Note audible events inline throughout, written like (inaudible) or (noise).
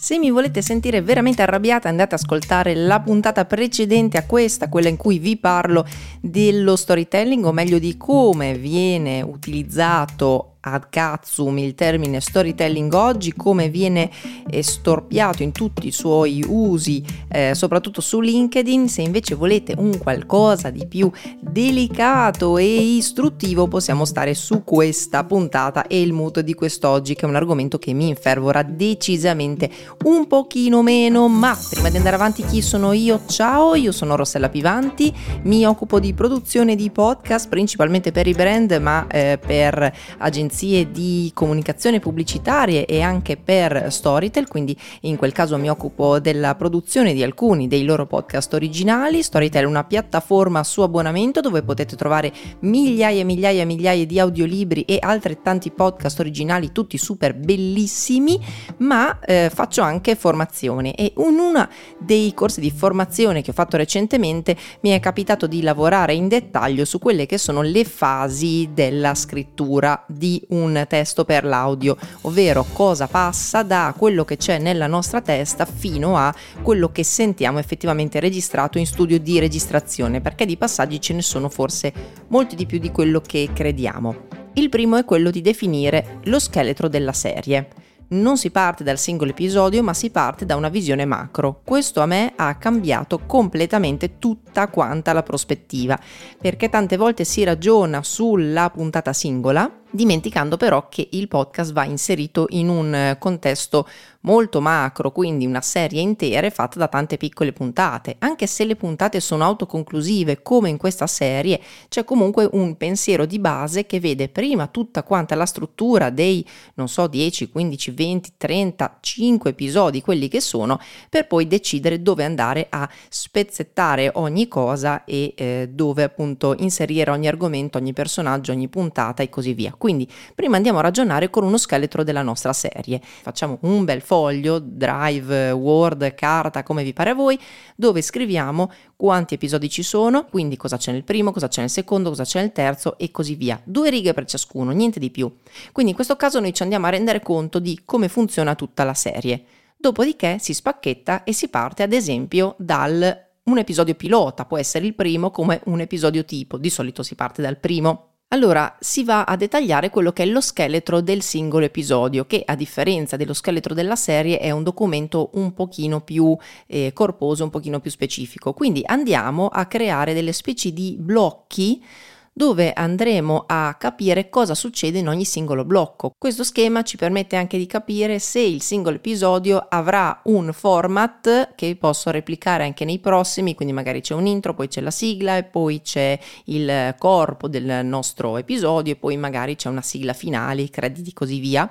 Se mi volete sentire veramente arrabbiata andate ad ascoltare la puntata precedente a questa, quella in cui vi parlo dello storytelling o meglio di come viene utilizzato ad cazzum il termine storytelling oggi, come viene storpiato in tutti i suoi usi, eh, soprattutto su LinkedIn. Se invece volete un qualcosa di più delicato e istruttivo, possiamo stare su questa puntata e il mood di quest'oggi, che è un argomento che mi infervora decisamente un pochino meno. Ma prima di andare avanti, chi sono io? Ciao, io sono Rossella Pivanti, mi occupo di produzione di podcast principalmente per i brand, ma eh, per agenzie agenzie di comunicazione pubblicitarie e anche per Storytel, quindi in quel caso mi occupo della produzione di alcuni dei loro podcast originali. Storytel è una piattaforma su abbonamento dove potete trovare migliaia e migliaia e migliaia di audiolibri e altrettanti podcast originali, tutti super bellissimi, ma eh, faccio anche formazione e in uno dei corsi di formazione che ho fatto recentemente mi è capitato di lavorare in dettaglio su quelle che sono le fasi della scrittura di un testo per l'audio, ovvero cosa passa da quello che c'è nella nostra testa fino a quello che sentiamo effettivamente registrato in studio di registrazione, perché di passaggi ce ne sono forse molti di più di quello che crediamo. Il primo è quello di definire lo scheletro della serie non si parte dal singolo episodio, ma si parte da una visione macro. Questo a me ha cambiato completamente tutta quanta la prospettiva, perché tante volte si ragiona sulla puntata singola, dimenticando però che il podcast va inserito in un contesto molto macro, quindi una serie intera fatta da tante piccole puntate. Anche se le puntate sono autoconclusive, come in questa serie, c'è comunque un pensiero di base che vede prima tutta quanta la struttura dei, non so, 10, 15, 20, 30, 5 episodi, quelli che sono, per poi decidere dove andare a spezzettare ogni cosa e eh, dove appunto inserire ogni argomento, ogni personaggio, ogni puntata e così via. Quindi prima andiamo a ragionare con uno scheletro della nostra serie. Facciamo un bel foglio, Drive, Word, carta, come vi pare a voi, dove scriviamo quanti episodi ci sono, quindi cosa c'è nel primo, cosa c'è nel secondo, cosa c'è nel terzo e così via. Due righe per ciascuno, niente di più. Quindi in questo caso noi ci andiamo a rendere conto di come funziona tutta la serie. Dopodiché si spacchetta e si parte ad esempio dal un episodio pilota, può essere il primo come un episodio tipo, di solito si parte dal primo. Allora si va a dettagliare quello che è lo scheletro del singolo episodio, che a differenza dello scheletro della serie è un documento un pochino più eh, corposo, un pochino più specifico. Quindi andiamo a creare delle specie di blocchi dove andremo a capire cosa succede in ogni singolo blocco. Questo schema ci permette anche di capire se il singolo episodio avrà un format che posso replicare anche nei prossimi, quindi magari c'è un intro, poi c'è la sigla e poi c'è il corpo del nostro episodio e poi magari c'è una sigla finale, crediti così via,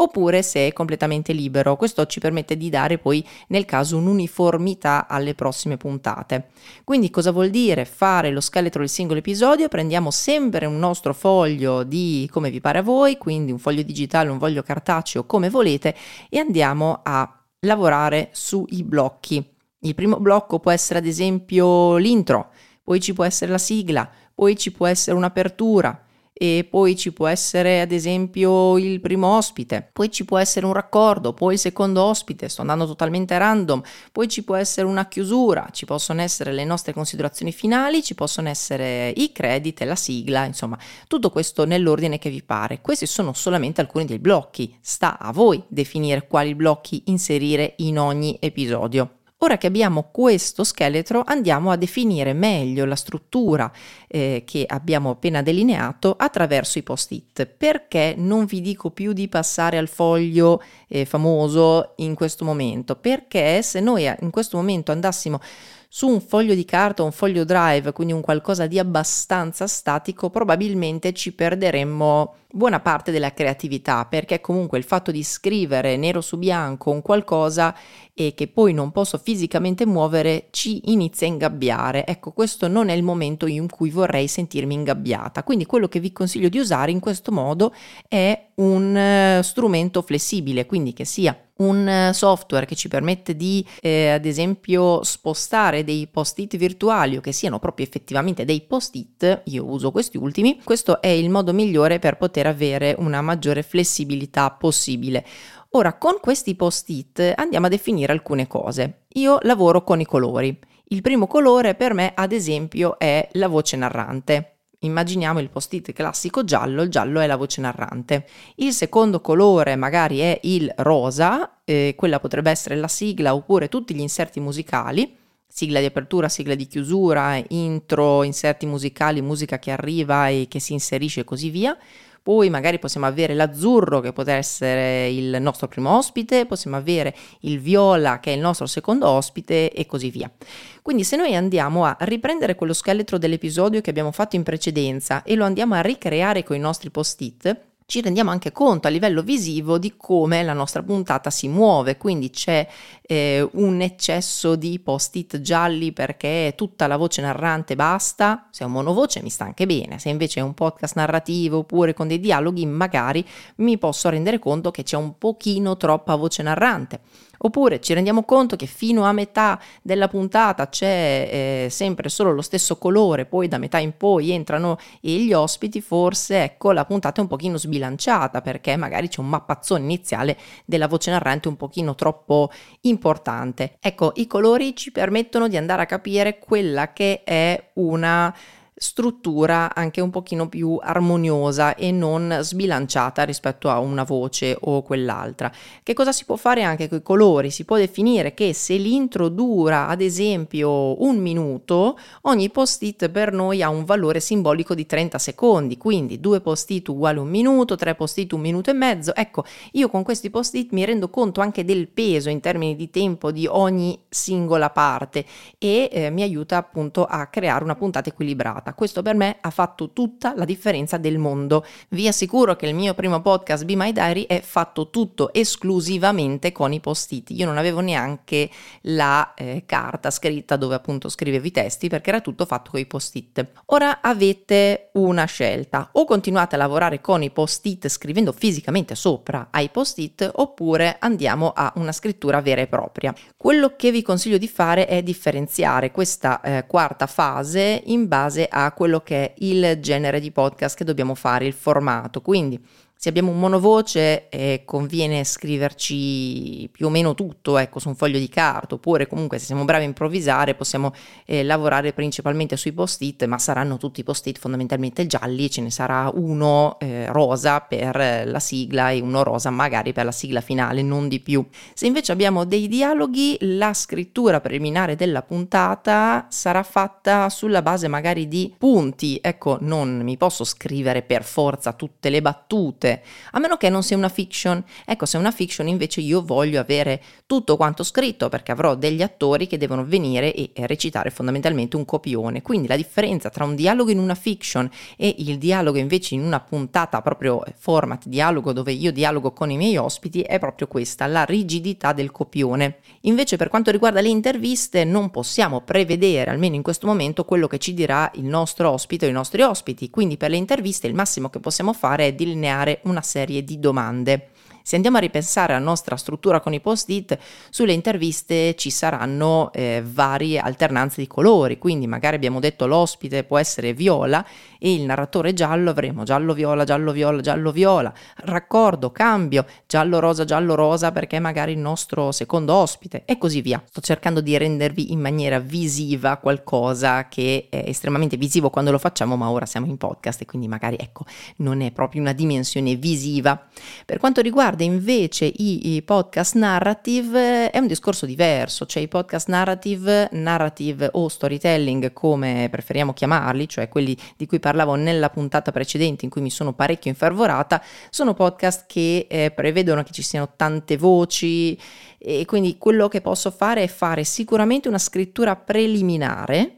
oppure se è completamente libero. Questo ci permette di dare poi nel caso un'uniformità alle prossime puntate. Quindi cosa vuol dire fare lo scheletro del singolo episodio? Prendiamo sempre un nostro foglio di come vi pare a voi, quindi un foglio digitale, un foglio cartaceo, come volete, e andiamo a lavorare sui blocchi. Il primo blocco può essere ad esempio l'intro, poi ci può essere la sigla, poi ci può essere un'apertura, e poi ci può essere ad esempio il primo ospite, poi ci può essere un raccordo, poi il secondo ospite, sto andando totalmente random, poi ci può essere una chiusura, ci possono essere le nostre considerazioni finali, ci possono essere i credit, la sigla, insomma, tutto questo nell'ordine che vi pare. Questi sono solamente alcuni dei blocchi, sta a voi definire quali blocchi inserire in ogni episodio. Ora che abbiamo questo scheletro andiamo a definire meglio la struttura eh, che abbiamo appena delineato attraverso i post-it. Perché non vi dico più di passare al foglio eh, famoso in questo momento? Perché se noi in questo momento andassimo su un foglio di carta o un foglio drive, quindi un qualcosa di abbastanza statico, probabilmente ci perderemmo buona parte della creatività, perché comunque il fatto di scrivere nero su bianco un qualcosa e che poi non posso fisicamente muovere ci inizia a ingabbiare. Ecco, questo non è il momento in cui vorrei sentirmi ingabbiata. Quindi quello che vi consiglio di usare in questo modo è un uh, strumento flessibile, quindi che sia un eh, software che ci permette di, eh, ad esempio, spostare dei post-it virtuali o che siano proprio effettivamente dei post-it, io uso questi ultimi, questo è il modo migliore per poter avere una maggiore flessibilità possibile. Ora, con questi post-it andiamo a definire alcune cose. Io lavoro con i colori. Il primo colore per me, ad esempio, è la voce narrante. Immaginiamo il post-it classico giallo, il giallo è la voce narrante. Il secondo colore magari è il rosa, eh, quella potrebbe essere la sigla oppure tutti gli inserti musicali, sigla di apertura, sigla di chiusura, intro, inserti musicali, musica che arriva e che si inserisce e così via. Poi magari possiamo avere l'azzurro che può essere il nostro primo ospite, possiamo avere il viola che è il nostro secondo ospite e così via. Quindi se noi andiamo a riprendere quello scheletro dell'episodio che abbiamo fatto in precedenza e lo andiamo a ricreare con i nostri post-it, ci rendiamo anche conto a livello visivo di come la nostra puntata si muove, quindi c'è eh, un eccesso di post-it gialli perché tutta la voce narrante basta, se è un monovoce mi sta anche bene, se invece è un podcast narrativo oppure con dei dialoghi magari mi posso rendere conto che c'è un pochino troppa voce narrante. Oppure ci rendiamo conto che fino a metà della puntata c'è eh, sempre solo lo stesso colore, poi da metà in poi entrano gli ospiti, forse ecco la puntata è un pochino sbilanciata perché magari c'è un mappazzone iniziale della voce narrante un pochino troppo importante. Ecco, i colori ci permettono di andare a capire quella che è una struttura anche un pochino più armoniosa e non sbilanciata rispetto a una voce o quell'altra. Che cosa si può fare anche con i colori? Si può definire che se l'intro dura ad esempio un minuto, ogni post-it per noi ha un valore simbolico di 30 secondi, quindi due post-it uguale un minuto, tre post-it un minuto e mezzo. Ecco, io con questi post-it mi rendo conto anche del peso in termini di tempo di ogni singola parte e eh, mi aiuta appunto a creare una puntata equilibrata puntata. Questo per me ha fatto tutta la differenza del mondo. Vi assicuro che il mio primo podcast Be My Diary è fatto tutto esclusivamente con i post-it. Io non avevo neanche la eh, carta scritta dove appunto scrivevo i testi perché era tutto fatto con i post-it. Ora avete una scelta, o continuate a lavorare con i post-it scrivendo fisicamente sopra ai post-it oppure andiamo a una scrittura vera e propria. Quello che vi consiglio di fare è differenziare questa eh, quarta fase in base a quello che è il genere di podcast che dobbiamo fare, il formato. Quindi se abbiamo un monovoce eh, conviene scriverci più o meno tutto ecco, su un foglio di carta, oppure comunque se siamo bravi a improvvisare possiamo eh, lavorare principalmente sui post-it, ma saranno tutti post-it fondamentalmente gialli, ce ne sarà uno eh, rosa per la sigla e uno rosa magari per la sigla finale, non di più. Se invece abbiamo dei dialoghi, la scrittura preliminare della puntata sarà fatta sulla base magari di punti, ecco, non mi posso scrivere per forza tutte le battute, tutte, a meno che non sia una fiction. Ecco, se è una fiction invece io voglio avere tutto quanto scritto perché avrò degli attori che devono venire e recitare fondamentalmente un copione. Quindi la differenza tra un dialogo in una fiction e il dialogo invece in una puntata proprio format dialogo dove io dialogo con i miei ospiti è proprio questa, la rigidità del copione. Invece per quanto riguarda le interviste non possiamo prevedere, almeno in questo momento, quello che ci dirà il nostro ospite o i nostri ospiti. Quindi per le interviste il massimo che possiamo fare è delineare una serie di domande. Se andiamo a ripensare alla nostra struttura con i post-it, sulle interviste ci saranno eh, varie alternanze di colori, quindi magari abbiamo detto l'ospite può essere viola e il narratore giallo avremo giallo viola, giallo viola, giallo viola, raccordo, cambio, giallo rosa, giallo rosa perché magari il nostro secondo ospite e così via. Sto cercando di rendervi in maniera visiva qualcosa che è estremamente visivo quando lo facciamo, ma ora siamo in podcast e quindi magari ecco, non è proprio una dimensione visiva. Per quanto riguarda riguarda invece i, i, podcast narrative è un discorso diverso, cioè i podcast narrative, narrative o storytelling come preferiamo chiamarli, cioè quelli di cui parlavo nella puntata precedente in cui mi sono parecchio infervorata, sono podcast che eh, prevedono che ci siano tante voci e quindi quello che posso fare è fare sicuramente una scrittura preliminare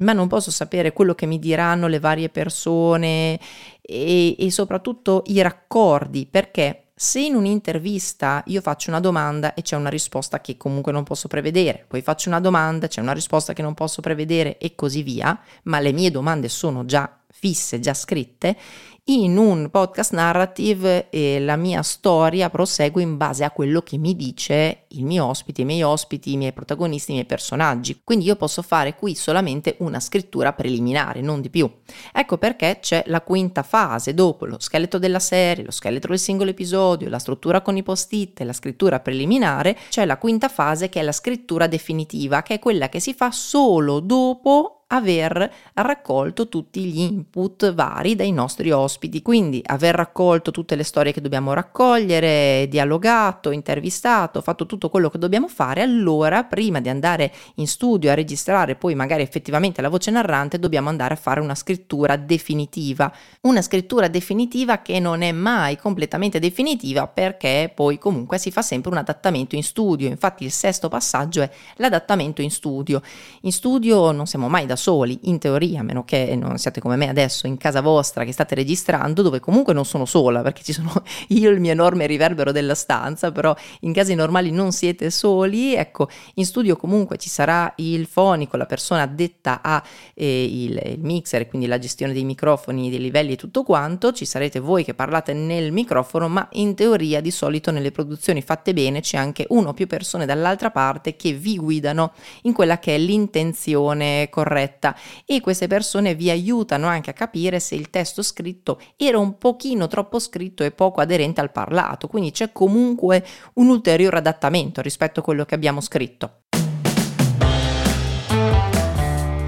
ma non posso sapere quello che mi diranno le varie persone e, e soprattutto i raccordi, perché se in un'intervista io faccio una domanda e c'è una risposta che comunque non posso prevedere, poi faccio una domanda, c'è una risposta che non posso prevedere e così via, ma le mie domande sono già fisse, già scritte, in un podcast narrative eh, la mia storia prosegue in base a quello che mi dice il mio ospite, i miei ospiti, i miei protagonisti, i miei personaggi. Quindi io posso fare qui solamente una scrittura preliminare, non di più. Ecco perché c'è la quinta fase, dopo lo scheletro della serie, lo scheletro del singolo episodio, la struttura con i post-it e la scrittura preliminare, c'è la quinta fase che è la scrittura definitiva, che è quella che si fa solo dopo aver raccolto tutti gli input vari dai nostri ospiti, quindi aver raccolto tutte le storie che dobbiamo raccogliere, dialogato, intervistato, fatto tutto quello che dobbiamo fare, allora prima di andare in studio a registrare poi magari effettivamente la voce narrante dobbiamo andare a fare una scrittura definitiva, una scrittura definitiva che non è mai completamente definitiva perché poi comunque si fa sempre un adattamento in studio, infatti il sesto passaggio è l'adattamento in studio. In studio non siamo mai da soli, in teoria, a meno che non siate come me adesso in casa vostra che state registrando, dove comunque non sono sola, perché ci sono io (laughs) e il mio enorme riverbero della stanza, però in casi normali non siete soli, ecco, in studio comunque ci sarà il fonico, la persona addetta a eh, il, il mixer, quindi la gestione dei microfoni, dei livelli e tutto quanto, ci sarete voi che parlate nel microfono, ma in teoria di solito nelle produzioni fatte bene c'è anche uno o più persone dall'altra parte che vi guidano in quella che è l'intenzione corretta corretta e queste persone vi aiutano anche a capire se il testo scritto era un pochino troppo scritto e poco aderente al parlato, quindi c'è comunque un ulteriore adattamento rispetto a quello che abbiamo scritto.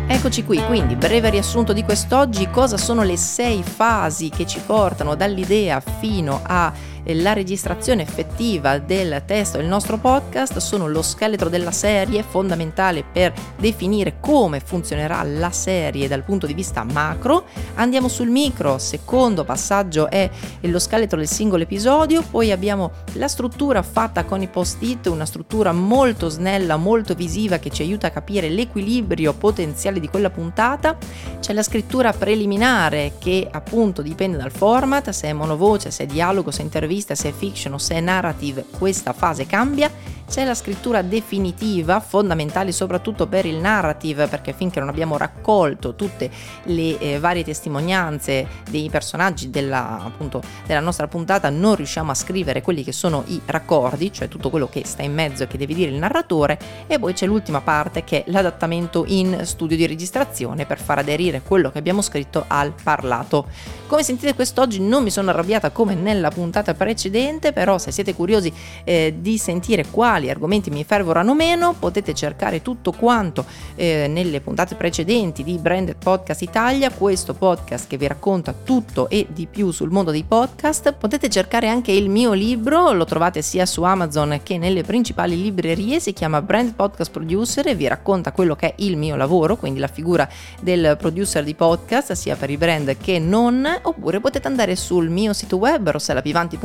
Eccoci qui, quindi breve riassunto di quest'oggi, cosa sono le sei fasi che ci portano dall'idea fino a la registrazione effettiva del testo del nostro podcast sono lo scheletro della serie fondamentale per definire come funzionerà la serie dal punto di vista macro. Andiamo sul micro, secondo passaggio è lo scheletro del singolo episodio, poi abbiamo la struttura fatta con i post-it, una struttura molto snella, molto visiva che ci aiuta a capire l'equilibrio potenziale di quella puntata. C'è la scrittura preliminare che appunto dipende dal format, se è monovoce, se è dialogo, se è intervista intervista, se è fiction o se è narrative, questa fase cambia c'è la scrittura definitiva, fondamentale soprattutto per il narrative, perché finché non abbiamo raccolto tutte le eh, varie testimonianze dei personaggi della, appunto, della nostra puntata, non riusciamo a scrivere quelli che sono i raccordi, cioè tutto quello che sta in mezzo e che deve dire il narratore. E poi c'è l'ultima parte che è l'adattamento in studio di registrazione per far aderire quello che abbiamo scritto al parlato. Come sentite quest'oggi non mi sono arrabbiata come nella puntata precedente, però se siete curiosi eh, di sentire quali argomenti mi fervorano meno, potete cercare tutto quanto eh, nelle puntate precedenti di Branded Podcast Italia, questo podcast che vi racconta tutto e di più sul mondo dei podcast. Potete cercare anche il mio libro, lo trovate sia su Amazon che nelle principali librerie, si chiama Branded Podcast Producer e vi racconta quello che è il mio lavoro, quindi la figura del producer di podcast, sia per i brand che non, oppure potete andare sul mio sito web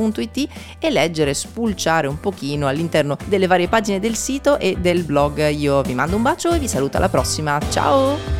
rosselapivanti.it e leggere, spulciare un pochino all'interno delle varie pagine del sito e del blog. Io vi mando un bacio e vi saluto alla prossima. Ciao!